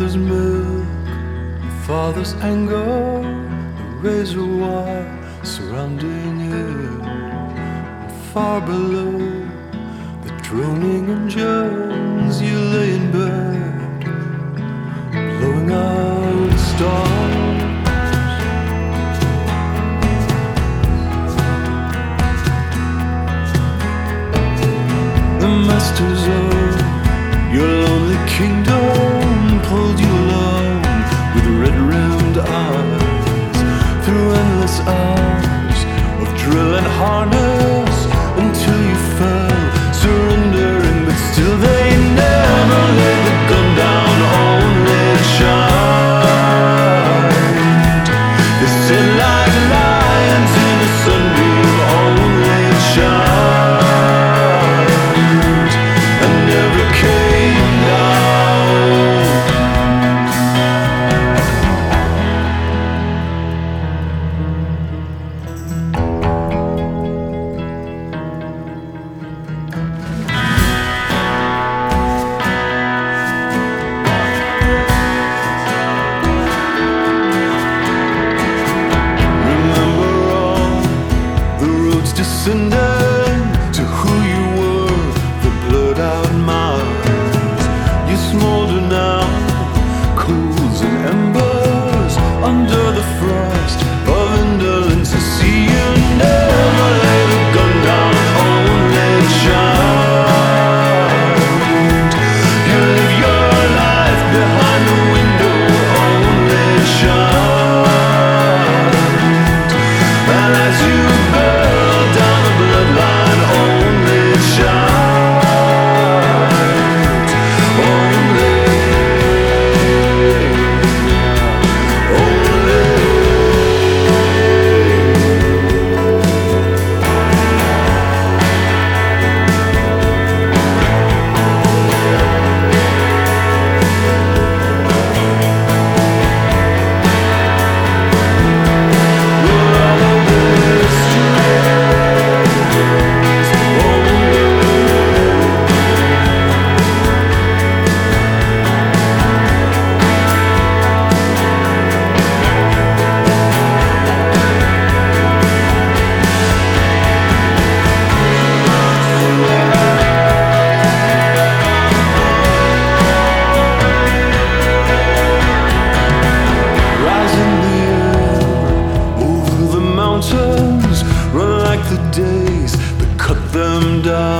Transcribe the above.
mother's milk, your father's anger, the razor wire surrounding you. And far below the droning engines, you lay in bed, blowing out stars. The masters of harness. to who you were, the out. You smolder now, and embers under the frost. the days that cut them down.